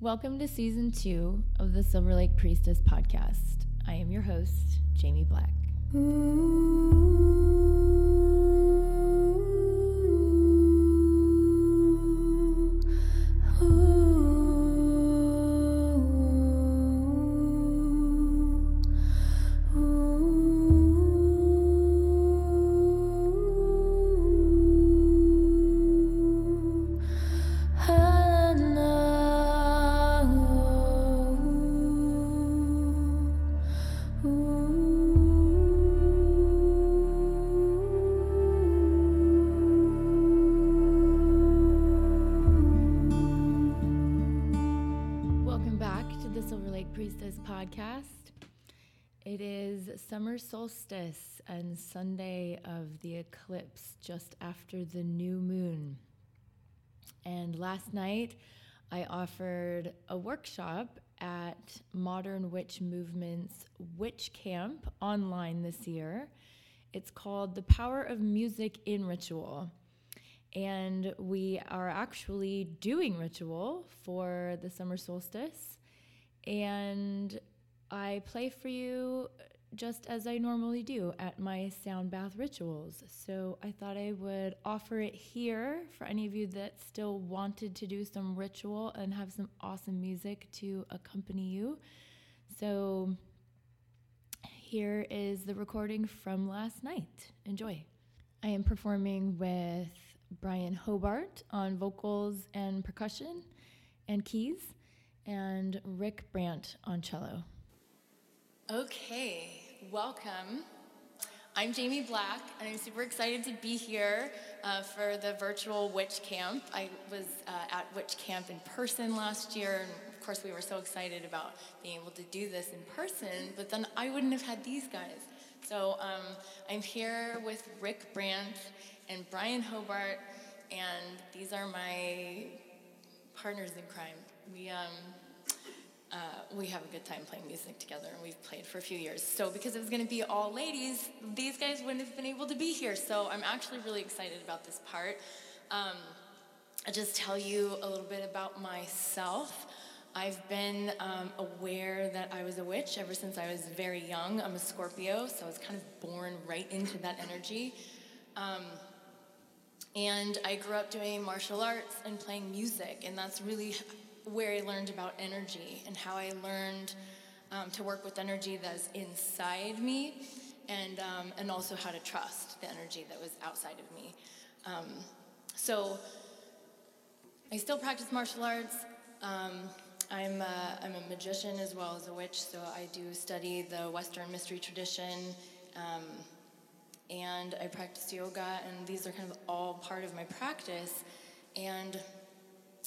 Welcome to season two of the Silver Lake Priestess podcast. I am your host, Jamie Black. Welcome Sunday of the eclipse just after the new moon. And last night I offered a workshop at Modern Witch Movement's Witch Camp online this year. It's called The Power of Music in Ritual. And we are actually doing ritual for the summer solstice. And I play for you just as I normally do at my sound bath rituals. So I thought I would offer it here for any of you that still wanted to do some ritual and have some awesome music to accompany you. So here is the recording from last night. Enjoy. I am performing with Brian Hobart on vocals and percussion and keys, and Rick Brandt on cello. Okay, welcome. I'm Jamie Black, and I'm super excited to be here uh, for the virtual Witch Camp. I was uh, at Witch Camp in person last year, and of course, we were so excited about being able to do this in person, but then I wouldn't have had these guys. So um, I'm here with Rick Brandt and Brian Hobart, and these are my partners in crime. We um, uh, we have a good time playing music together, and we've played for a few years. So because it was going to be all ladies, these guys wouldn't have been able to be here. So I'm actually really excited about this part. Um, I'll just tell you a little bit about myself. I've been um, aware that I was a witch ever since I was very young. I'm a Scorpio, so I was kind of born right into that energy. Um, and I grew up doing martial arts and playing music, and that's really where I learned about energy and how I learned um, to work with energy that's inside me, and um, and also how to trust the energy that was outside of me. Um, so I still practice martial arts. Um, I'm a, I'm a magician as well as a witch, so I do study the Western mystery tradition. Um, and I practice yoga, and these are kind of all part of my practice. And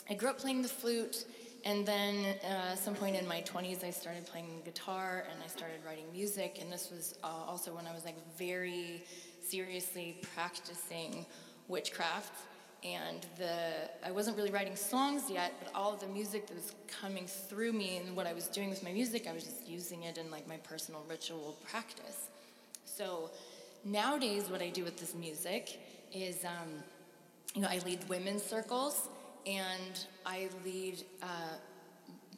I grew up playing the flute, and then uh, at some point in my 20s, I started playing guitar and I started writing music. And this was uh, also when I was like very seriously practicing witchcraft. And the I wasn't really writing songs yet, but all of the music that was coming through me and what I was doing with my music, I was just using it in like my personal ritual practice. So nowadays, what I do with this music is, um, you know, I lead women's circles and I lead uh,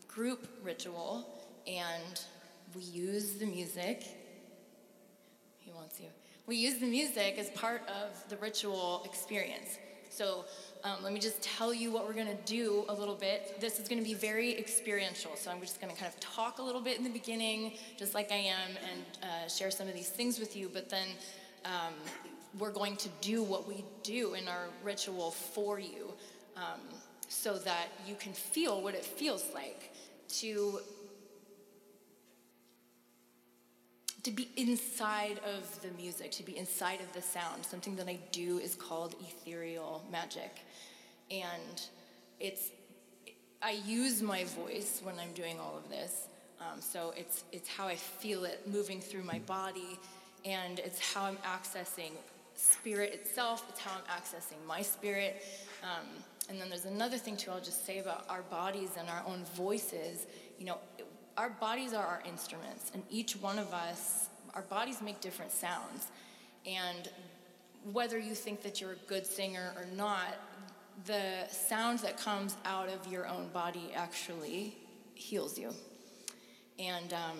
group ritual, and we use the music. He wants you. We use the music as part of the ritual experience. So um, let me just tell you what we're going to do a little bit. This is going to be very experiential. So I'm just going to kind of talk a little bit in the beginning, just like I am, and uh, share some of these things with you. But then um, we're going to do what we do in our ritual for you um, so that you can feel what it feels like to to be inside of the music, to be inside of the sound. Something that I do is called ethereal magic. And it's I use my voice when I'm doing all of this. Um, so it's it's how I feel it moving through my body, and it's how I'm accessing spirit itself. It's how I'm accessing my spirit. Um, and then there's another thing too. I'll just say about our bodies and our own voices. You know, our bodies are our instruments, and each one of us, our bodies make different sounds. And whether you think that you're a good singer or not, the sound that comes out of your own body actually heals you. And um,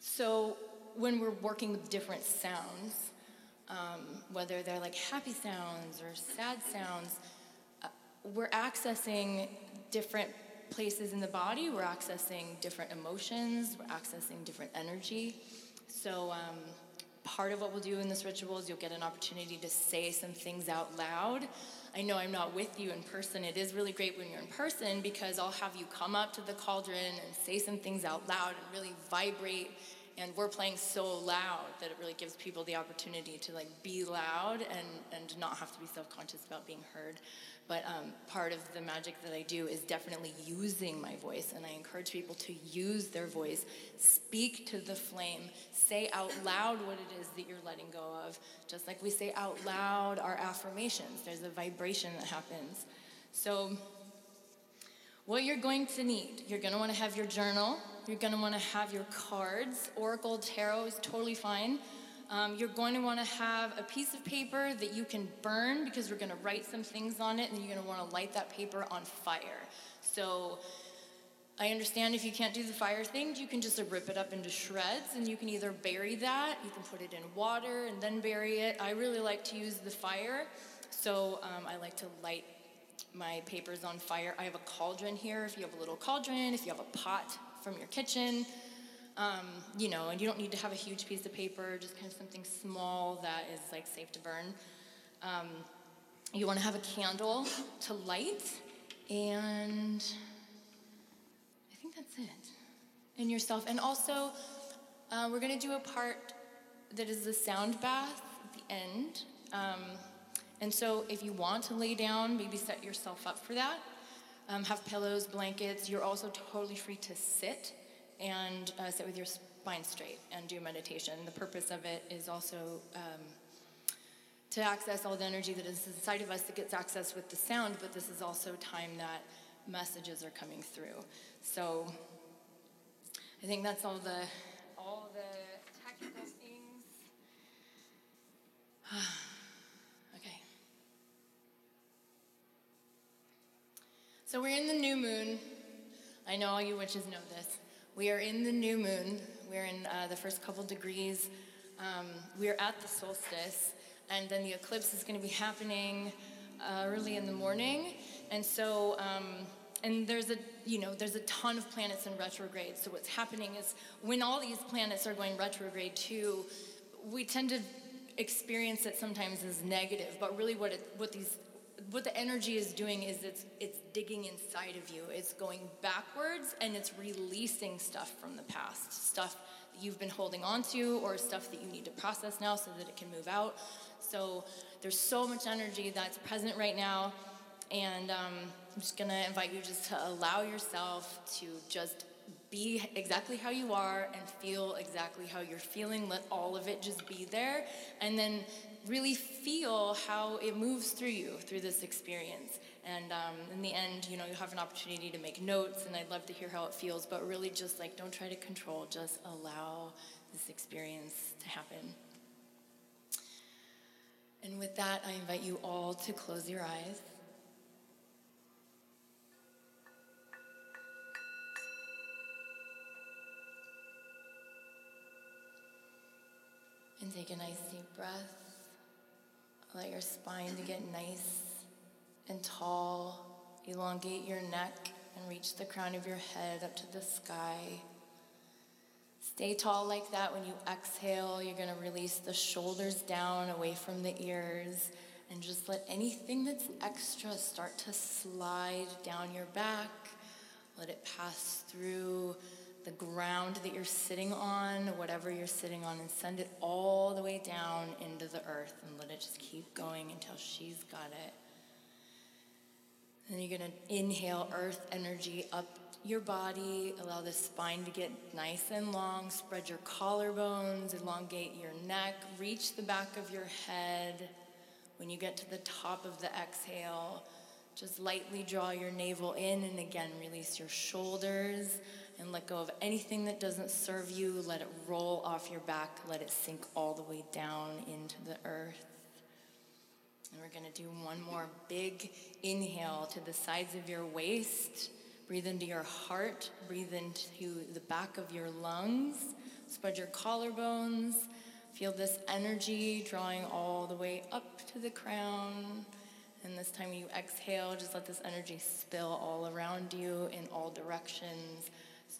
so when we're working with different sounds, um, whether they're like happy sounds or sad sounds, uh, we're accessing different places in the body, we're accessing different emotions, we're accessing different energy. So, um, part of what we'll do in this ritual is you'll get an opportunity to say some things out loud. I know I'm not with you in person. It is really great when you're in person because I'll have you come up to the cauldron and say some things out loud and really vibrate and we're playing so loud that it really gives people the opportunity to like be loud and and not have to be self-conscious about being heard. But um, part of the magic that i do is definitely using my voice and i encourage people to use their voice speak to the flame say out loud what it is that you're letting go of. Just like we say out loud our affirmations there's a vibration that happens. So what you're going to need you're going to want to have your journal you're going to want to have your cards. Oracle Tarot is totally fine. Um, you're going to want to have a piece of paper that you can burn because we're going to write some things on it, and you're going to want to light that paper on fire. So I understand if you can't do the fire thing, you can just rip it up into shreds, and you can either bury that, you can put it in water and then bury it. I really like to use the fire, so um, I like to light my papers on fire. I have a cauldron here. If you have a little cauldron, if you have a pot, from your kitchen. Um, you know, and you don't need to have a huge piece of paper, just kind of something small that is like safe to burn. Um, you want to have a candle to light, and I think that's it. And yourself, and also uh, we're going to do a part that is the sound bath at the end. Um, and so, if you want to lay down, maybe set yourself up for that um, have pillows, blankets. You're also totally free to sit and uh, sit with your spine straight and do meditation. The purpose of it is also um, to access all the energy that is inside of us that gets access with the sound, but this is also time that messages are coming through. So I think that's all the all the technical things. So we're in the new moon. I know all you witches know this. We are in the new moon. We're in uh, the first couple degrees. Um, we are at the solstice, and then the eclipse is going to be happening uh, early in the morning. And so, um, and there's a you know there's a ton of planets in retrograde. So what's happening is when all these planets are going retrograde too, we tend to experience it sometimes as negative. But really, what it, what these what the energy is doing is it's it's digging inside of you. It's going backwards and it's releasing stuff from the past, stuff that you've been holding on to or stuff that you need to process now so that it can move out. So there's so much energy that's present right now, and um, I'm just gonna invite you just to allow yourself to just be exactly how you are and feel exactly how you're feeling. Let all of it just be there, and then really feel how it moves through you through this experience. And um, in the end, you know, you have an opportunity to make notes, and I'd love to hear how it feels. But really, just like don't try to control. Just allow this experience to happen. And with that, I invite you all to close your eyes. And take a nice deep breath. Let your spine to get nice and tall. Elongate your neck and reach the crown of your head up to the sky. Stay tall like that. When you exhale, you're going to release the shoulders down away from the ears and just let anything that's extra start to slide down your back. Let it pass through the ground that you're sitting on, whatever you're sitting on, and send it all the way down into the earth and let it just keep going until she's got it. Then you're going to inhale earth energy up your body, allow the spine to get nice and long, spread your collarbones, elongate your neck, reach the back of your head. When you get to the top of the exhale, just lightly draw your navel in and again release your shoulders and let go of anything that doesn't serve you. Let it roll off your back. Let it sink all the way down into the earth. And we're going to do one more big inhale to the sides of your waist. Breathe into your heart. Breathe into the back of your lungs. Spread your collarbones. Feel this energy drawing all the way up to the crown. And this time you exhale, just let this energy spill all around you in all directions,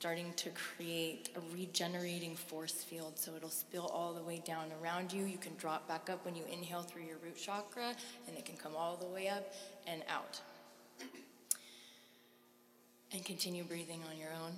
starting to create a regenerating force field. So it'll spill all the way down around you. You can drop back up when you inhale through your root chakra, and it can come all the way up and out. And continue breathing on your own.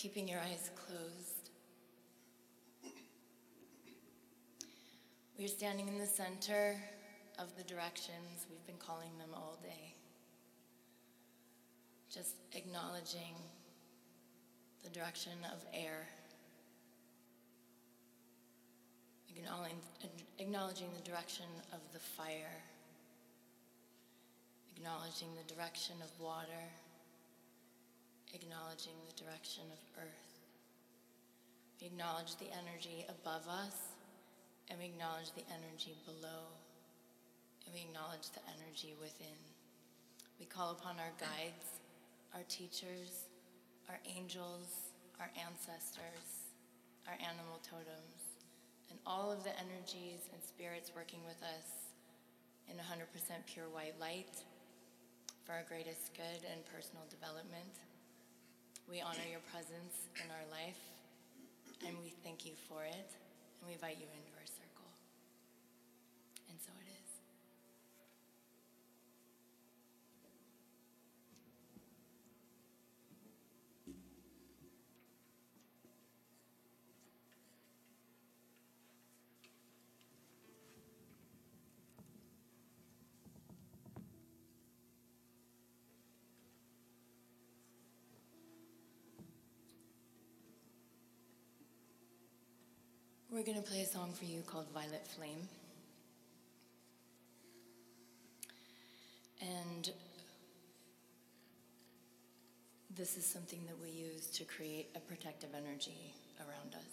Keeping your eyes closed, we're standing in the center of the directions. We've been calling them all day. Just acknowledging the direction of air. acknowledging, acknowledging the direction of the fire, acknowledging the direction of water, acknowledging the direction of earth. We acknowledge the energy above us, and we acknowledge the energy below, and we acknowledge the energy within. We call upon our guides, our teachers, our angels, our ancestors, our animal totems and all of the energies and spirits working with us in 100% pure white light for our greatest good and personal development. We honor your presence in our life and we thank you for it and we invite you into We're going to play a song for you called Violet Flame. And this is something that we use to create a protective energy around us.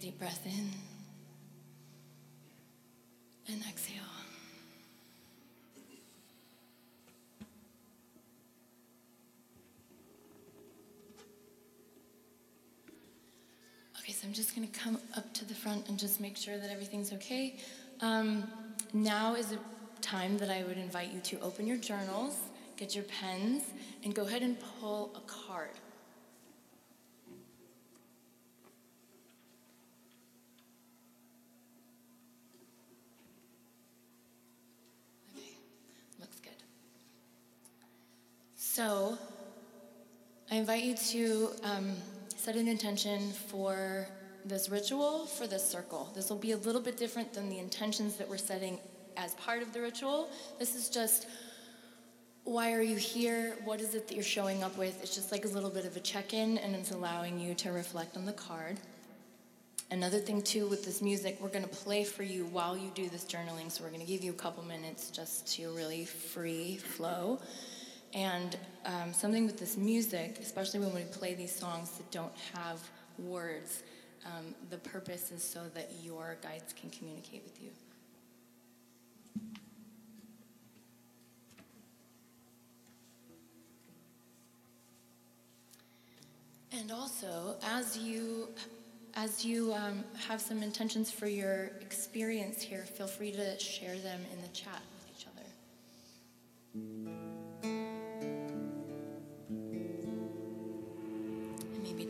Deep breath in and exhale. Okay, so I'm just going to come up to the front and just make sure that everything's okay. Um, now is a time that I would invite you to open your journals, get your pens, and go ahead and pull a card. So, I invite you to um, set an intention for this ritual, for this circle. This will be a little bit different than the intentions that we're setting as part of the ritual. This is just why are you here? What is it that you're showing up with? It's just like a little bit of a check in, and it's allowing you to reflect on the card. Another thing, too, with this music, we're going to play for you while you do this journaling. So, we're going to give you a couple minutes just to really free flow. And um, something with this music, especially when we play these songs that don't have words, um, the purpose is so that your guides can communicate with you. And also, as you as you um, have some intentions for your experience here, feel free to share them in the chat with each other.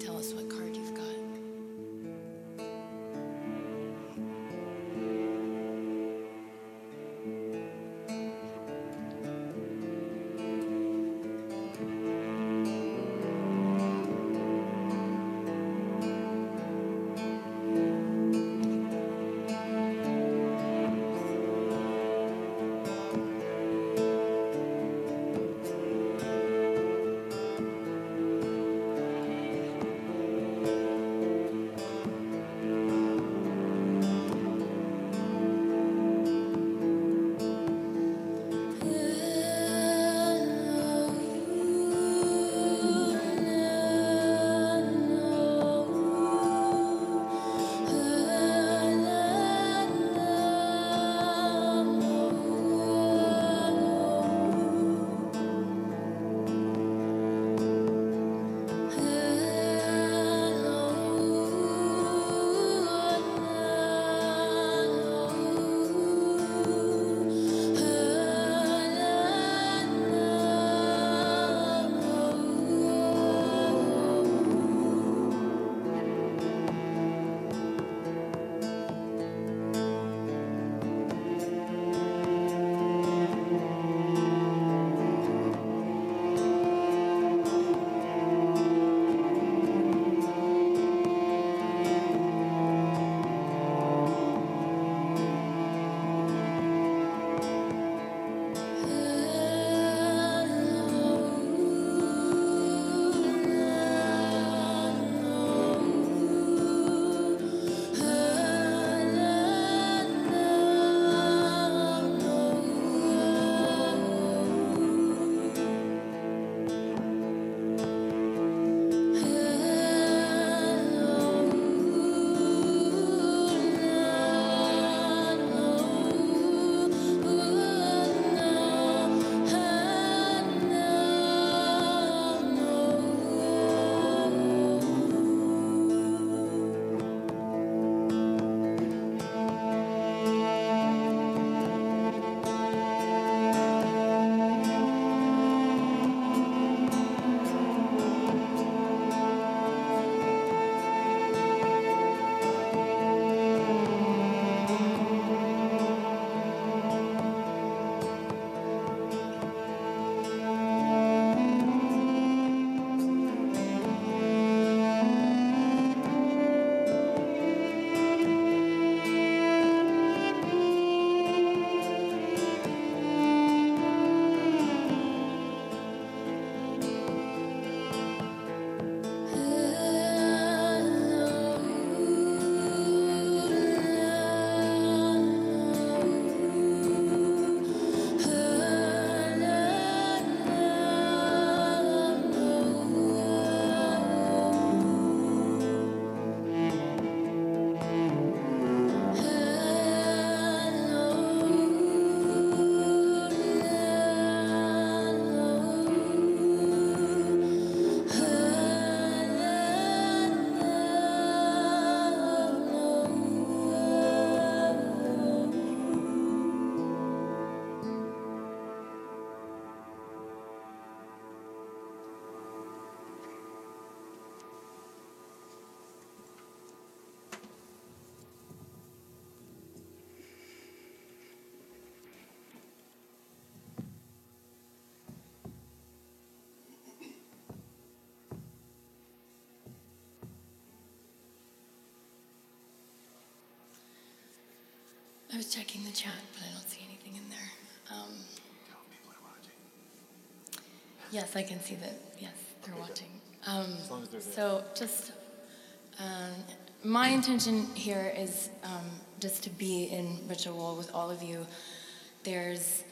Tell us what card I was checking the chat, but I don't see anything in there. Um, yes, I can see that. Yes, they're watching. Um, As long as they're there. so just um, my intention here is um, just to be in ritual with all of you. There's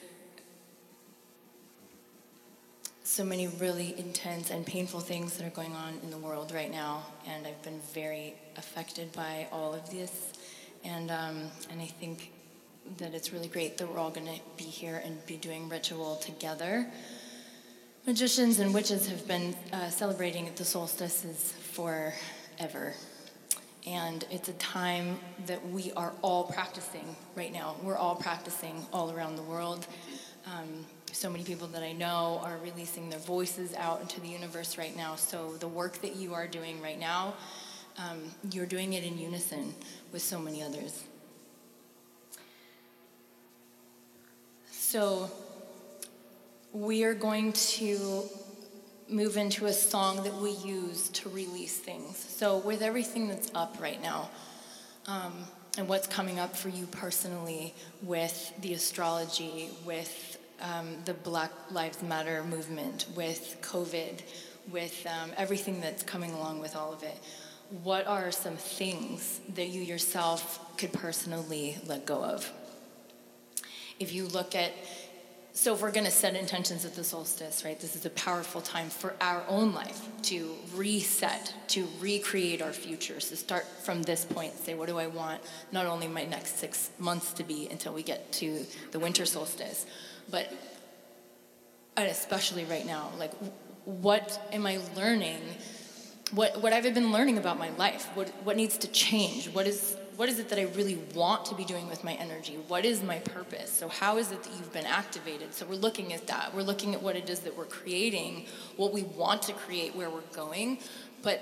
so many really intense and painful things that are going on in the world right now, and I've been very affected by all of this. And um, and I think that it's really great that we're all going to be here and be doing ritual together. Magicians and witches have been uh, celebrating the solstices forever. And it's a time that we are all practicing right now. We're all practicing all around the world. Um, so many people that I know are releasing their voices out into the universe right now. So the work that you are doing right now, um, you're doing it in unison with so many others. So we are going to move into a song that we use to release things. So, with everything that's up right now, um, and what's coming up for you personally with the astrology, with um, the Black Lives Matter movement, with COVID, with um, everything that's coming along with all of it, what are some things that you yourself could personally let go of? If you look at so if we're going to set intentions at the solstice, right, this is a powerful time for our own life to reset, to recreate our futures, to start from this point, say, what do I want not only my next six months to be until we get to the winter solstice, but especially right now, like what am I learning? What, what have I been learning about my life? What, what needs to change? What is what is it that I really want to be doing with my energy? What is my purpose? So, how is it that you've been activated? So, we're looking at that. We're looking at what it is that we're creating, what we want to create, where we're going. But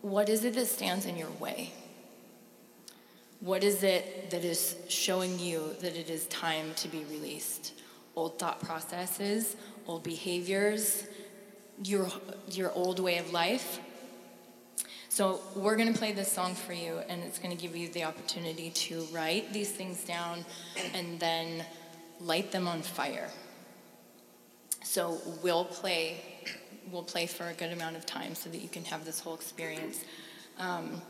what is it that stands in your way? What is it that is showing you that it is time to be released? Old thought processes, old behaviors, your, your old way of life, so we're going to play this song for you, and it's going to give you the opportunity to write these things down and then light them on fire. So we'll play, we'll play for a good amount of time so that you can have this whole experience. Um,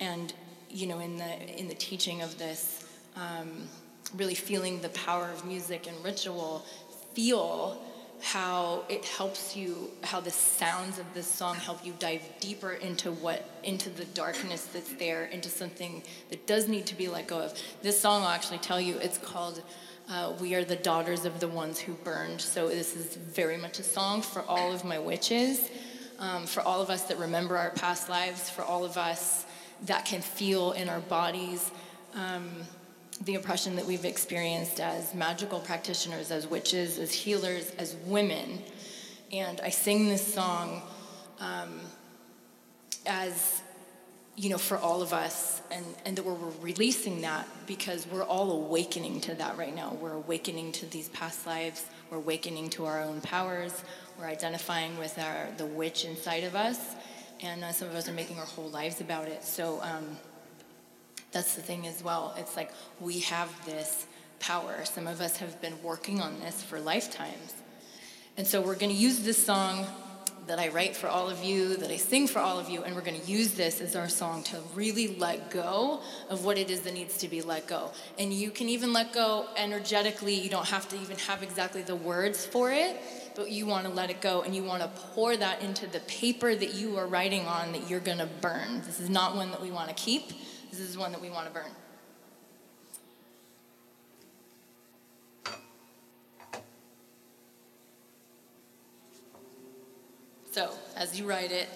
and you know, in the in the teaching of this, um, really feeling the power of music and ritual, feel how it helps you how the sounds of this song help you dive deeper into what into the darkness that's there into something that does need to be let go of. This song will actually tell you it's called uh, we are the daughters of the ones who burned. So this is very much a song for all of my witches um, for all of us that remember our past lives for all of us that can feel in our bodies. Um, the oppression that we've experienced as magical practitioners, as witches, as healers, as women. And I sing this song um, as, you know, for all of us, and, and that we're, releasing that because we're all awakening to that right now. We're awakening to these past lives, we're awakening to our own powers, we're identifying with our, the witch inside of us, and uh, some of us are making our whole lives about it. So, um, that's the thing as well. It's like we have this power. Some of us have been working on this for lifetimes. And so we're going to use this song that I write for all of you, that I sing for all of you, and we're going to use this as our song to really let go of what it is that needs to be let go. And you can even let go energetically. You don't have to even have exactly the words for it, but you want to let it go and you want to pour that into the paper that you are writing on that you're going to burn. This is not one that we want to keep. This is one that we want to burn. So, as you write it,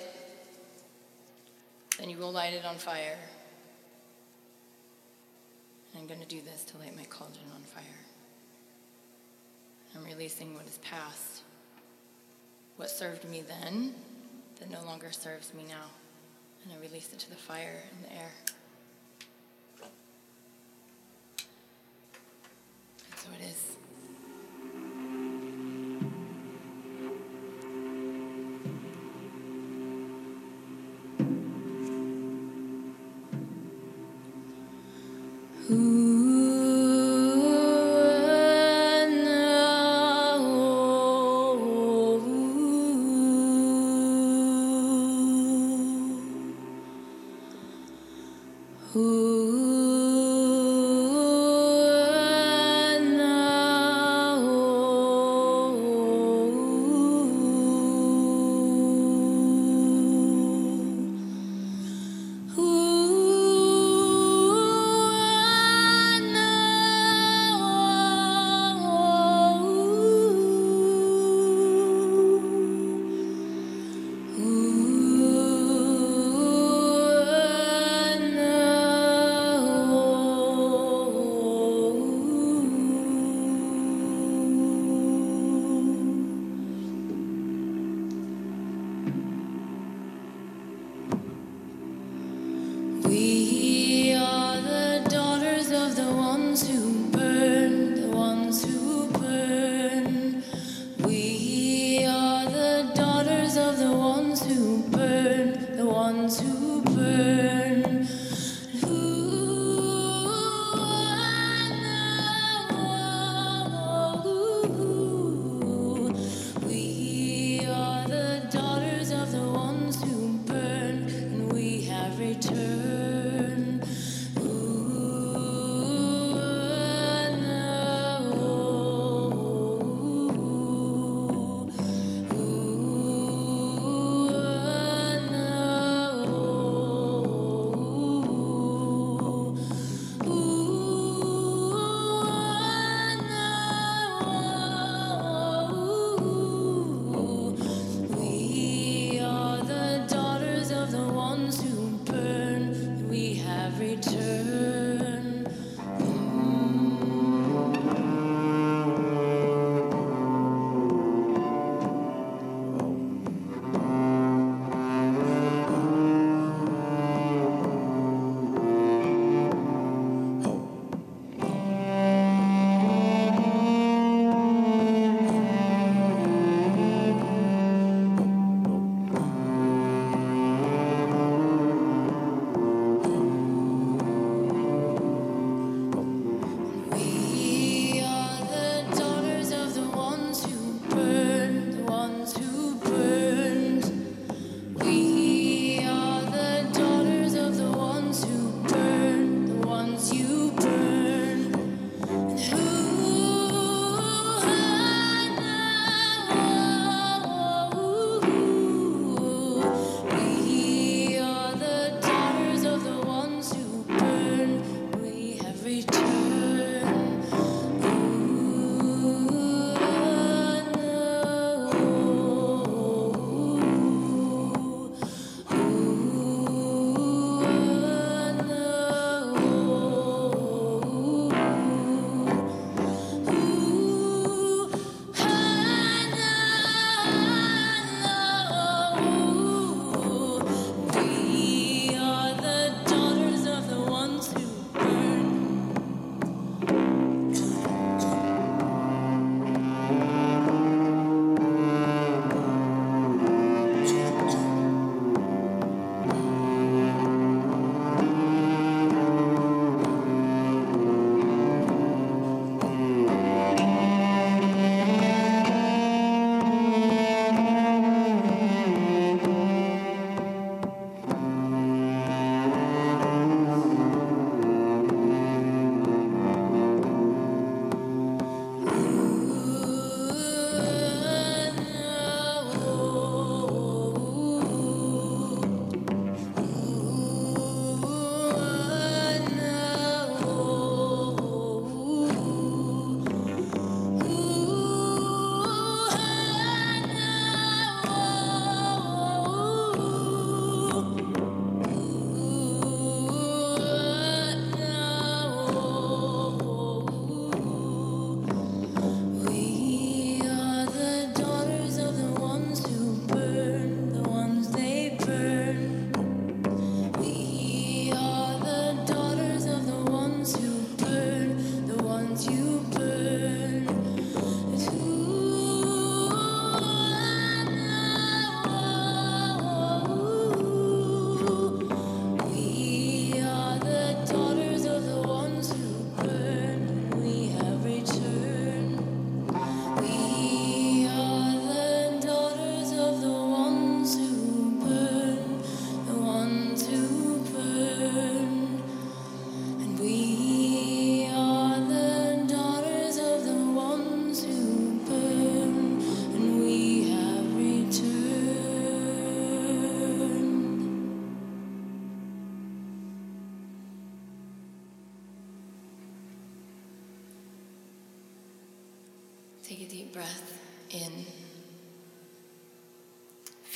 then you will light it on fire. I'm going to do this to light my cauldron on fire. I'm releasing what is past, what served me then that no longer serves me now. And I release it to the fire in the air. It is.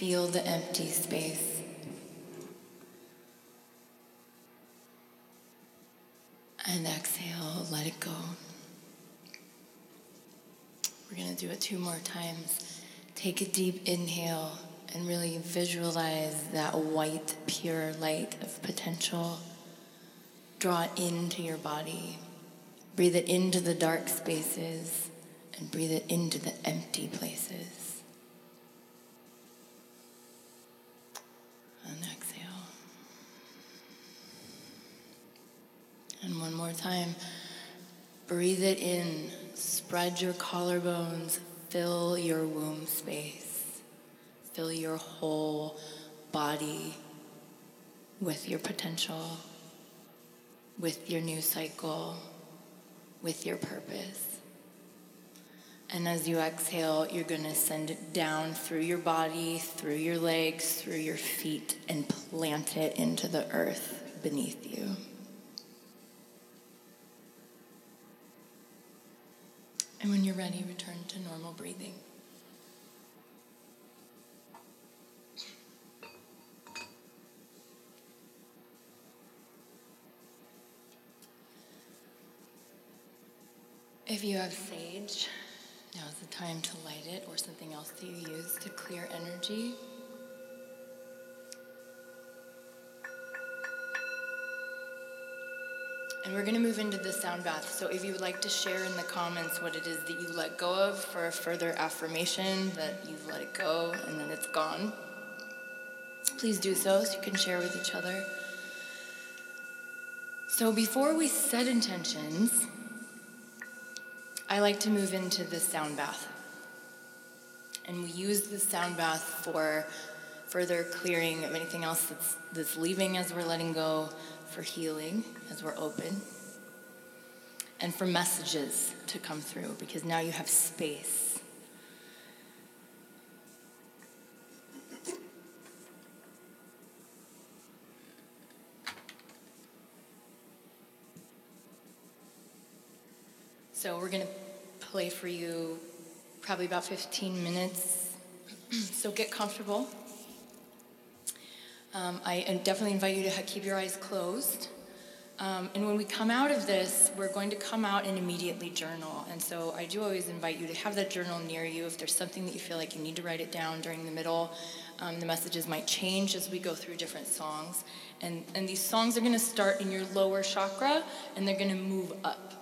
Feel the empty space. And exhale, let it go. We're going to do it two more times. Take a deep inhale and really visualize that white, pure light of potential. Draw it into your body. Breathe it into the dark spaces and breathe it into the empty places. And exhale. And one more time. Breathe in. Spread your collarbones. Fill your womb space. Fill your whole body with your potential, with your new cycle, with your purpose. And as you exhale, you're going to send it down through your body, through your legs, through your feet, and plant it into the earth beneath you. And when you're ready, return to normal breathing. If you have sage, now is the time to light it or something else that you use to clear energy. And we're going to move into the sound bath. So if you would like to share in the comments what it is that you let go of for a further affirmation that you've let it go and then it's gone, please do so so you can share with each other. So before we set intentions, I like to move into the sound bath. And we use the sound bath for further clearing of anything else that's, that's leaving as we're letting go, for healing as we're open, and for messages to come through because now you have space. So we're going to play for you probably about 15 minutes. so get comfortable. Um, I definitely invite you to keep your eyes closed. Um, and when we come out of this, we're going to come out and immediately journal. And so I do always invite you to have that journal near you. If there's something that you feel like you need to write it down during the middle, um, the messages might change as we go through different songs. And, and these songs are going to start in your lower chakra and they're going to move up.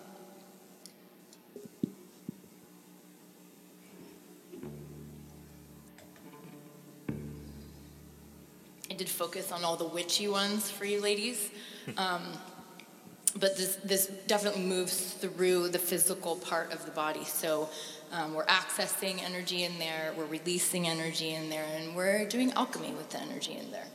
Focus on all the witchy ones for you ladies. Um, but this, this definitely moves through the physical part of the body. So um, we're accessing energy in there, we're releasing energy in there, and we're doing alchemy with the energy in there.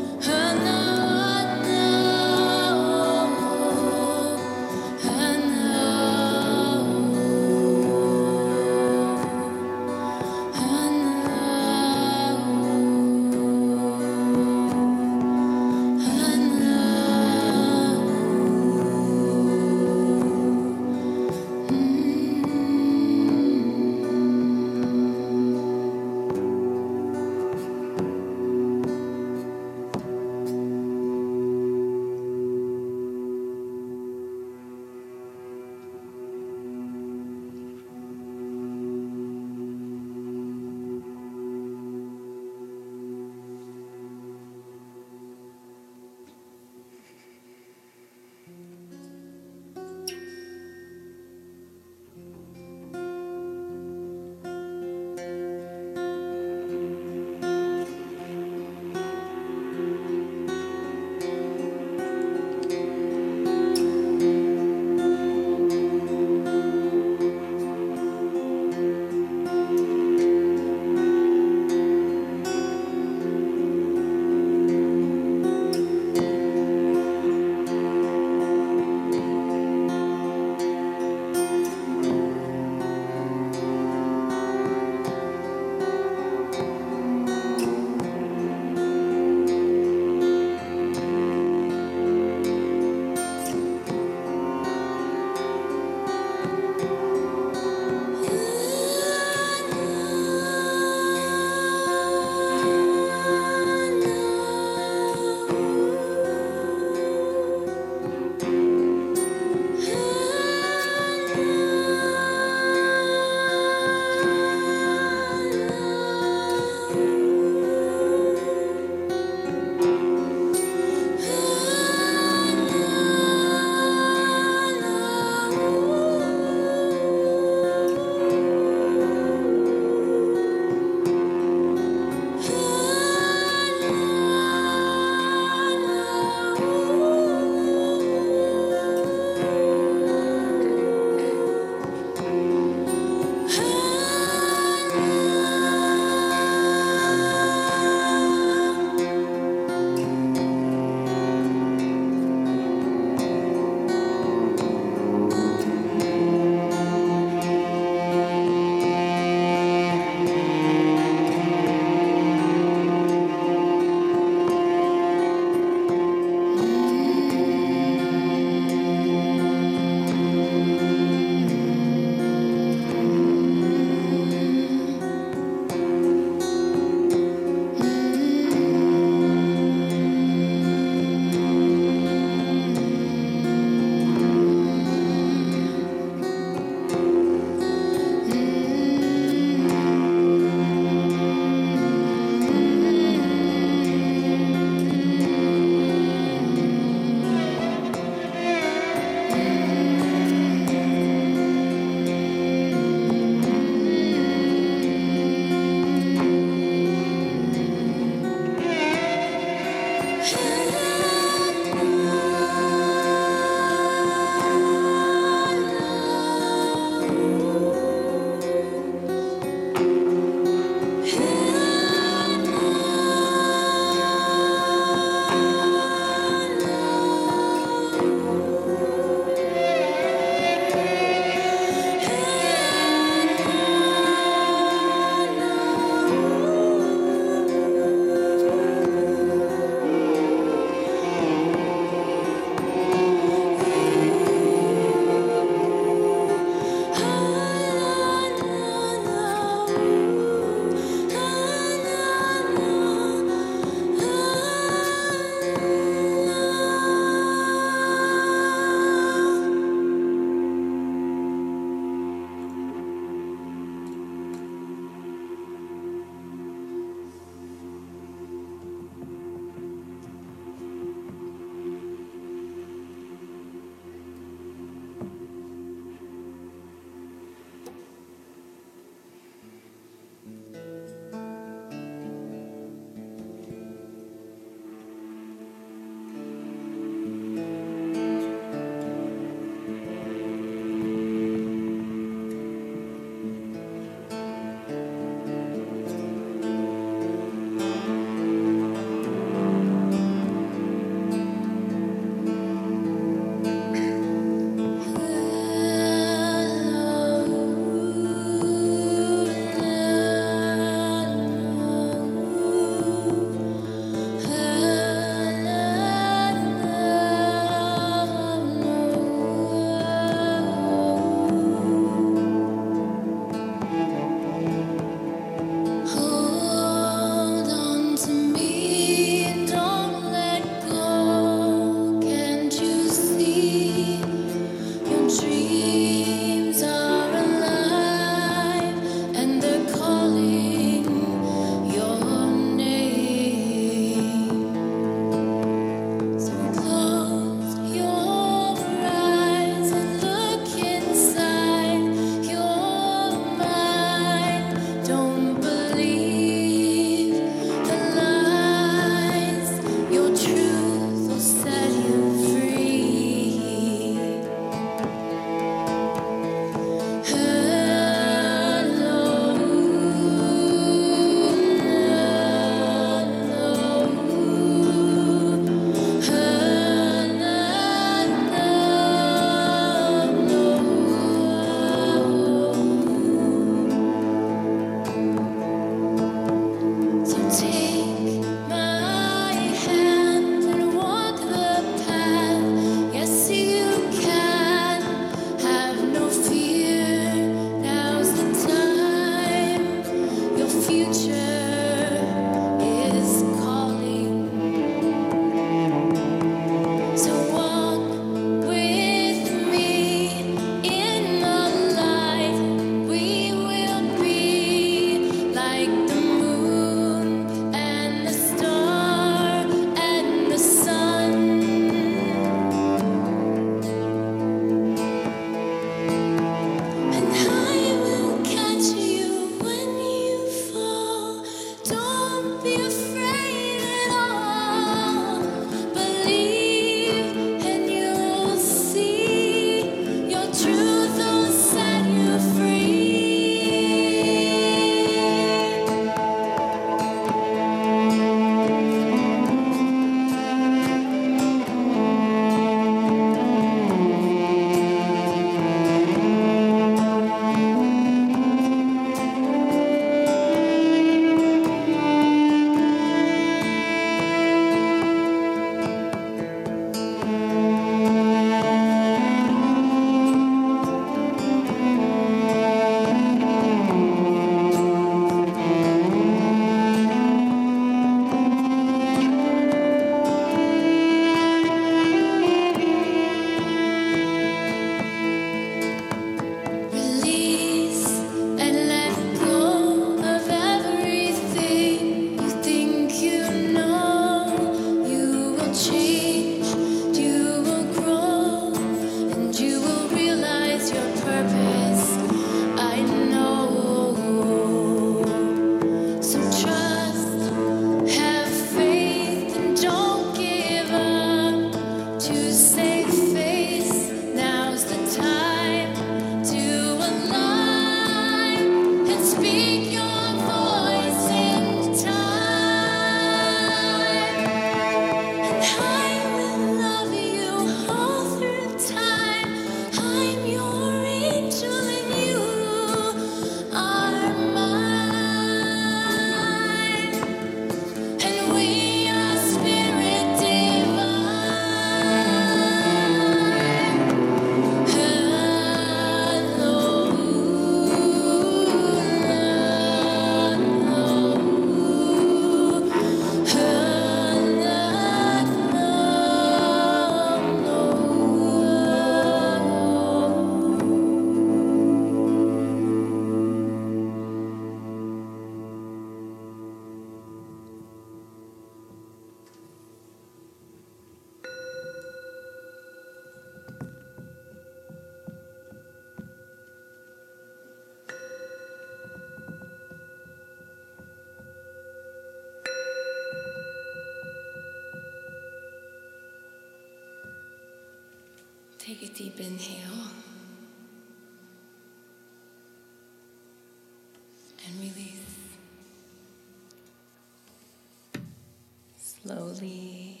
Slowly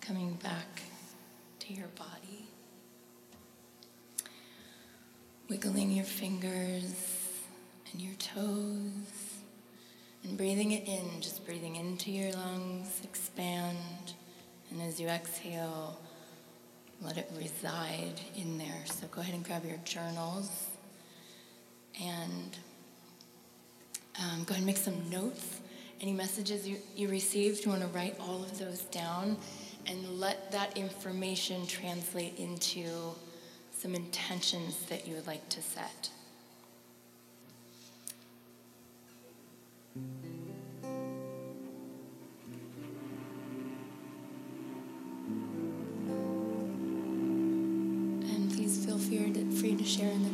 coming back to your body. Wiggling your fingers and your toes. And breathing it in, just breathing into your lungs, expand. And as you exhale, let it reside in there. So go ahead and grab your journals and um, go ahead and make some notes. Any messages you, you received, you want to write all of those down and let that information translate into some intentions that you would like to set. And please feel free to, free to share in the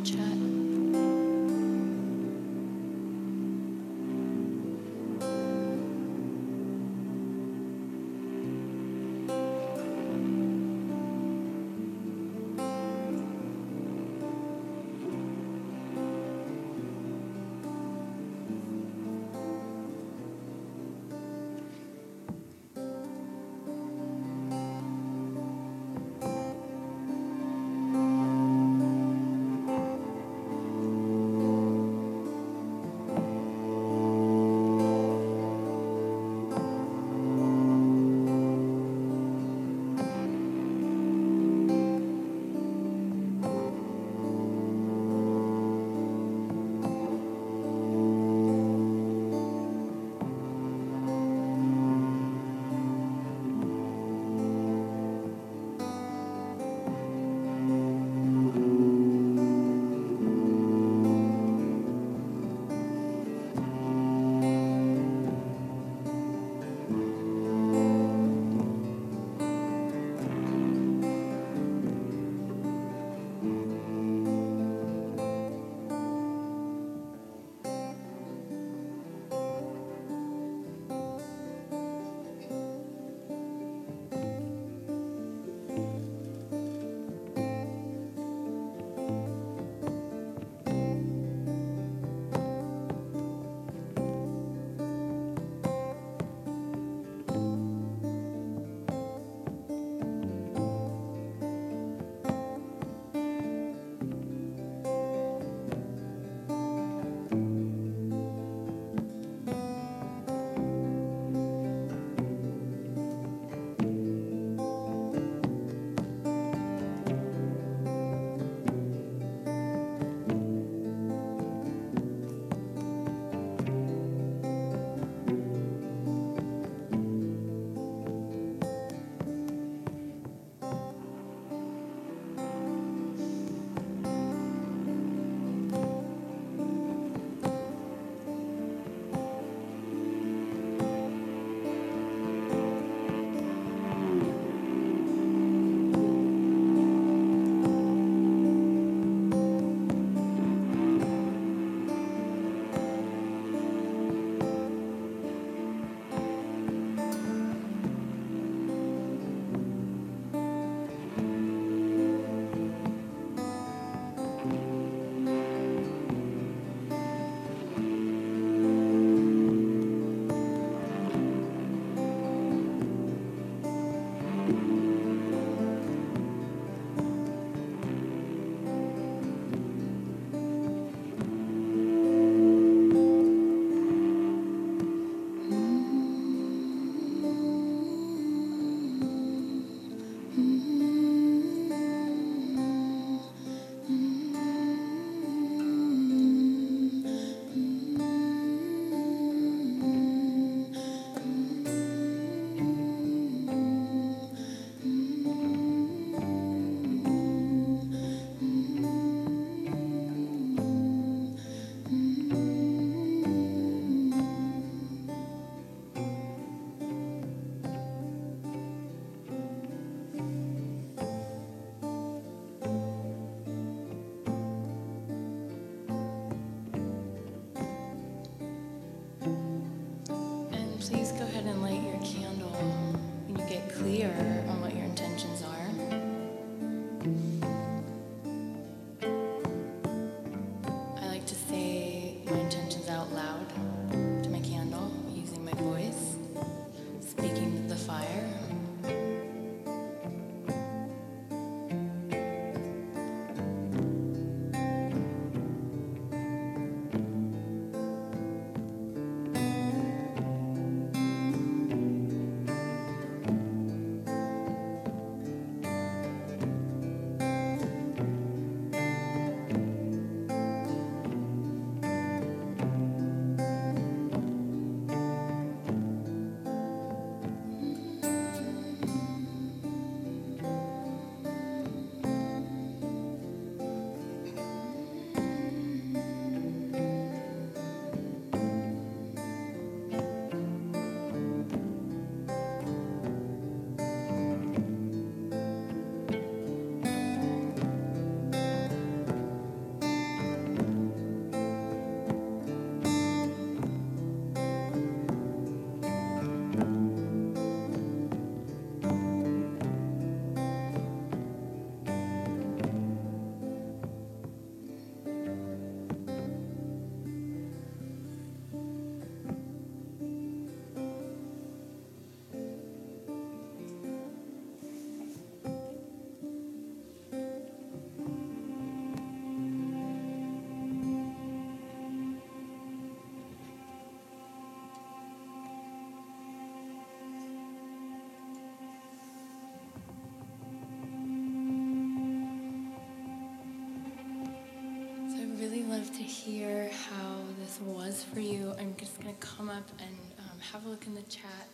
hear how this was for you, I'm just going to come up and um, have a look in the chat.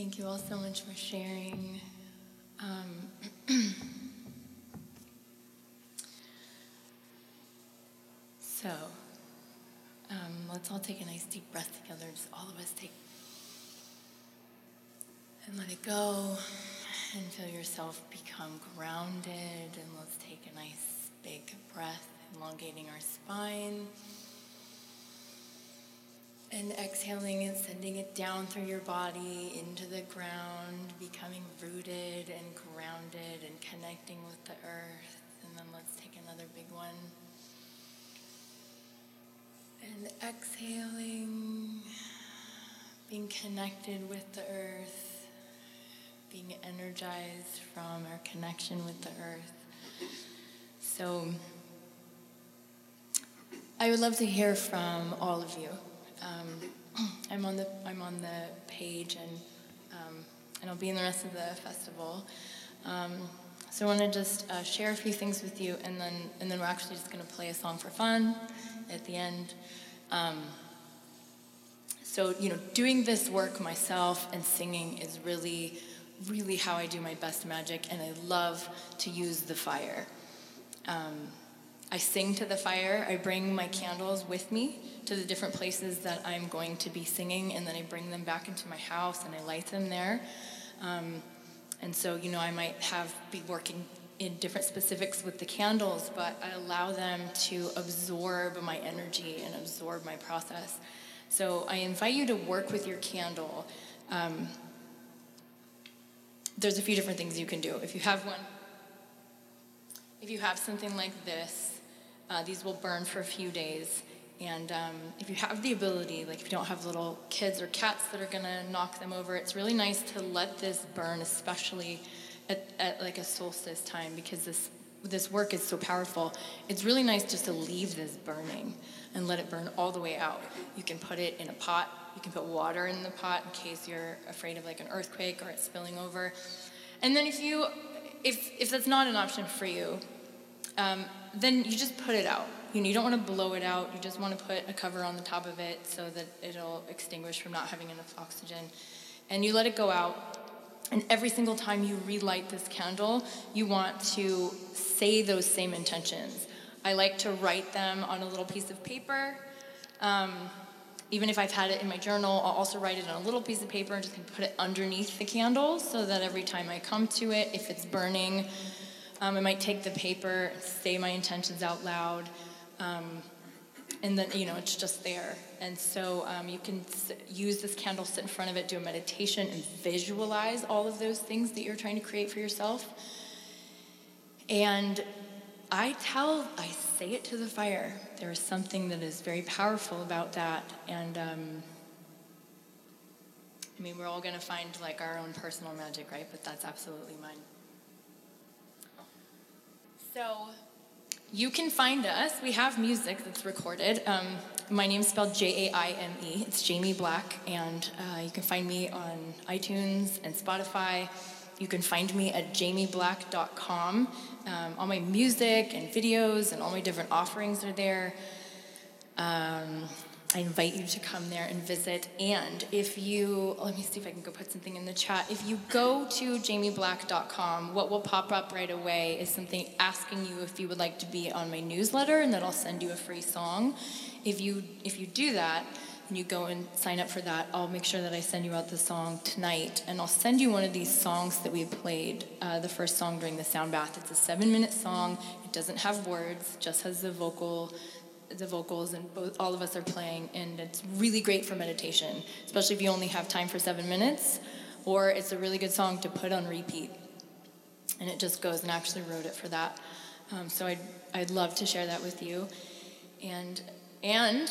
Thank you all so much for sharing. Um, so, um, let's all take a nice deep breath together. Just all of us take and let it go and feel yourself become grounded. And let's take a nice big breath, elongating our spine and exhaling and sending it down through your body into the ground, becoming rooted and grounded and connecting with the earth. And then let's take another big one. And exhaling, being connected with the earth, being energized from our connection with the earth. So, I would love to hear from all of you. Um, I'm on the I'm on the page and um, and I'll be in the rest of the festival. Um, so I want to just uh, share a few things with you, and then and then we're actually just going to play a song for fun at the end. Um, so you know, doing this work myself and singing is really, really how I do my best magic, and I love to use the fire. Um, I sing to the fire. I bring my candles with me to the different places that I'm going to be singing, and then I bring them back into my house and I light them there. Um, and so, you know, I might have be working in different specifics with the candles, but I allow them to absorb my energy and absorb my process. So I invite you to work with your candle. Um, there's a few different things you can do. If you have one, if you have something like this, uh, these will burn for a few days. And um, if you have the ability, like if you don't have little kids or cats that are gonna knock them over, it's really nice to let this burn, especially at, at like a solstice time, because this this work is so powerful. It's really nice just to leave this burning and let it burn all the way out. You can put it in a pot. You can put water in the pot in case you're afraid of like an earthquake or it spilling over. And then if you, if if that's not an option for you, um, then you just put it out. You, know, you don't want to blow it out. You just want to put a cover on the top of it so that it'll extinguish from not having enough oxygen. And you let it go out. And every single time you relight this candle, you want to say those same intentions. I like to write them on a little piece of paper. Um, even if I've had it in my journal, I'll also write it on a little piece of paper and just put it underneath the candle so that every time I come to it, if it's burning, um, I might take the paper, say my intentions out loud, um, and then, you know, it's just there. And so um, you can s- use this candle, sit in front of it, do a meditation, and visualize all of those things that you're trying to create for yourself. And I tell, I say it to the fire. There is something that is very powerful about that. And um, I mean, we're all going to find like our own personal magic, right? But that's absolutely mine. So you can find us. We have music that's recorded. Um, my name's spelled J A I M E. It's Jaime Black, and uh, you can find me on iTunes and Spotify. You can find me at jaimeblack.com. Um, all my music and videos and all my different offerings are there. Um, I invite you to come there and visit. And if you, let me see if I can go put something in the chat. If you go to jaimeblack.com, what will pop up right away is something asking you if you would like to be on my newsletter, and then I'll send you a free song. If you if you do that and you go and sign up for that, I'll make sure that I send you out the song tonight, and I'll send you one of these songs that we played, uh, the first song during the sound bath. It's a seven-minute song. It doesn't have words, just has the vocal the vocals and both all of us are playing and it's really great for meditation especially if you only have time for seven minutes or it's a really good song to put on repeat and it just goes and actually wrote it for that Um, so I'd, I'd love to share that with you. And, and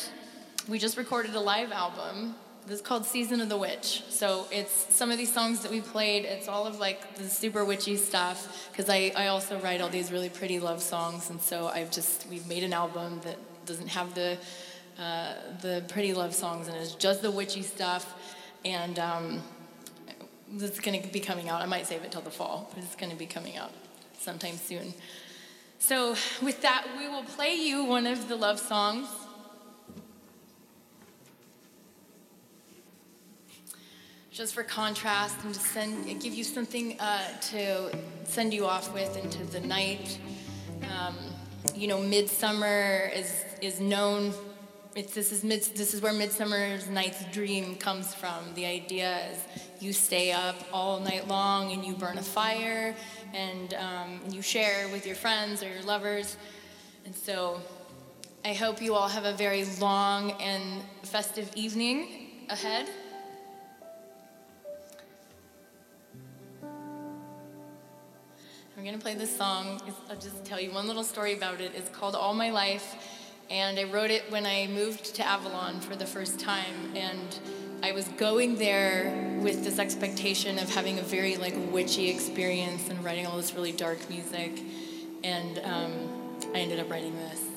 we just recorded a live album. This is called Season of the Witch. So it's some of these songs that we played, it's all of like the super witchy stuff. Because I, I also write all these really pretty love songs. And so I've just, we've made an album that doesn't have the, uh, the pretty love songs and it's just the witchy stuff. And um, it's going to be coming out. I might save it till the fall, but it's going to be coming out sometime soon. So, with that, we will play you one of the love songs. Just for contrast and to send, give you something uh, to send you off with into the night. Um, you know, Midsummer is, is known it's, this, is mid, this is where Midsummer's Night's Dream comes from. The idea is you stay up all night long and you burn a fire and um, you share with your friends or your lovers. And so I hope you all have a very long and festive evening ahead. I'm going to play this song. I'll just tell you one little story about it. It's called All My Life and I wrote it when I moved to Avalon for the first time. And I was going there with this expectation of having a very like witchy experience and writing all this really dark music. And um, I ended up writing this.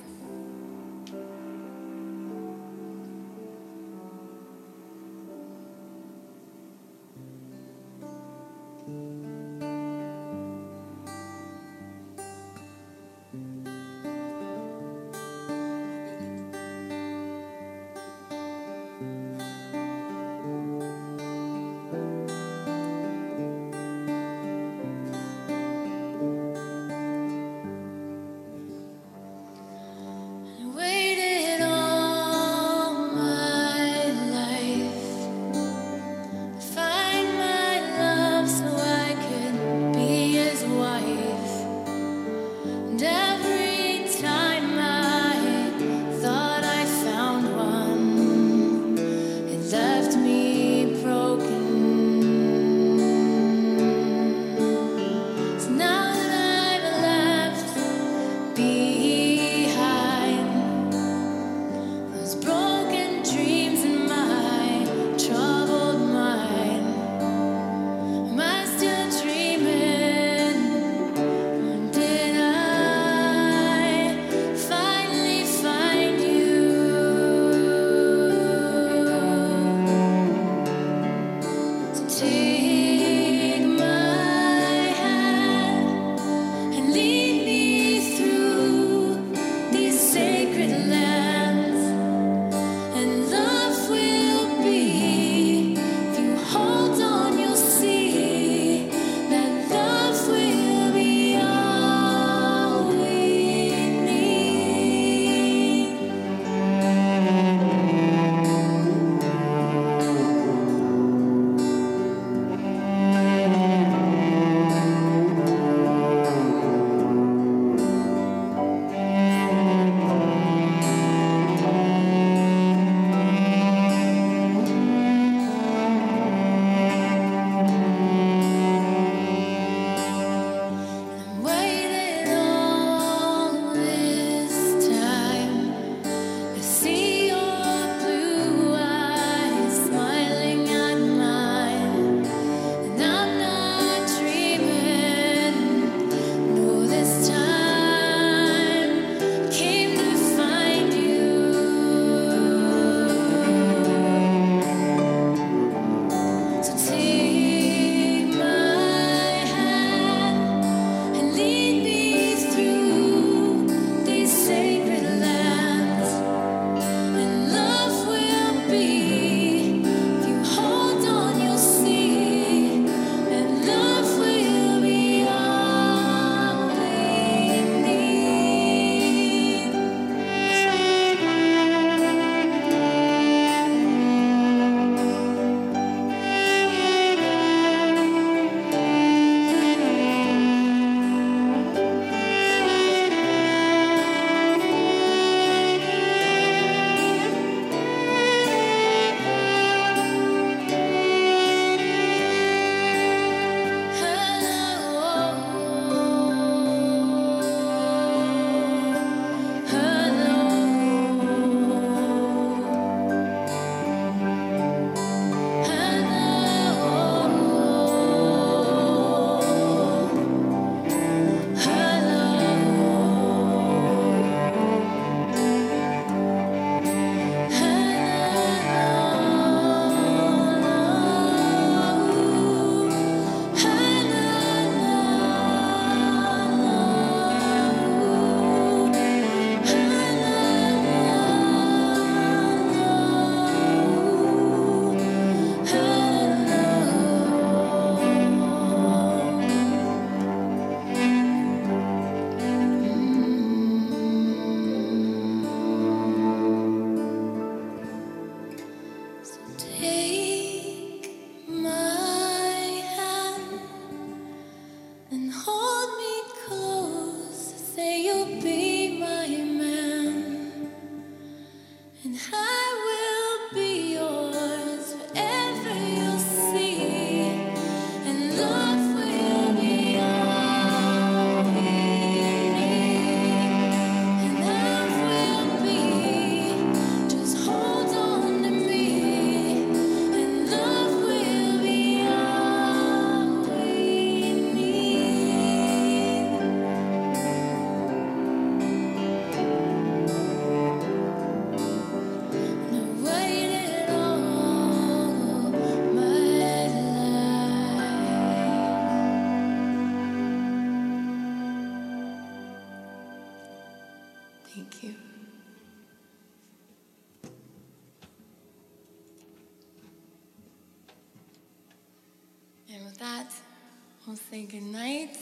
We'll say good night.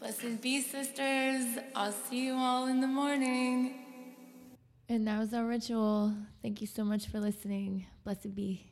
Blessed be, sisters. I'll see you all in the morning. And that was our ritual. Thank you so much for listening. Blessed be.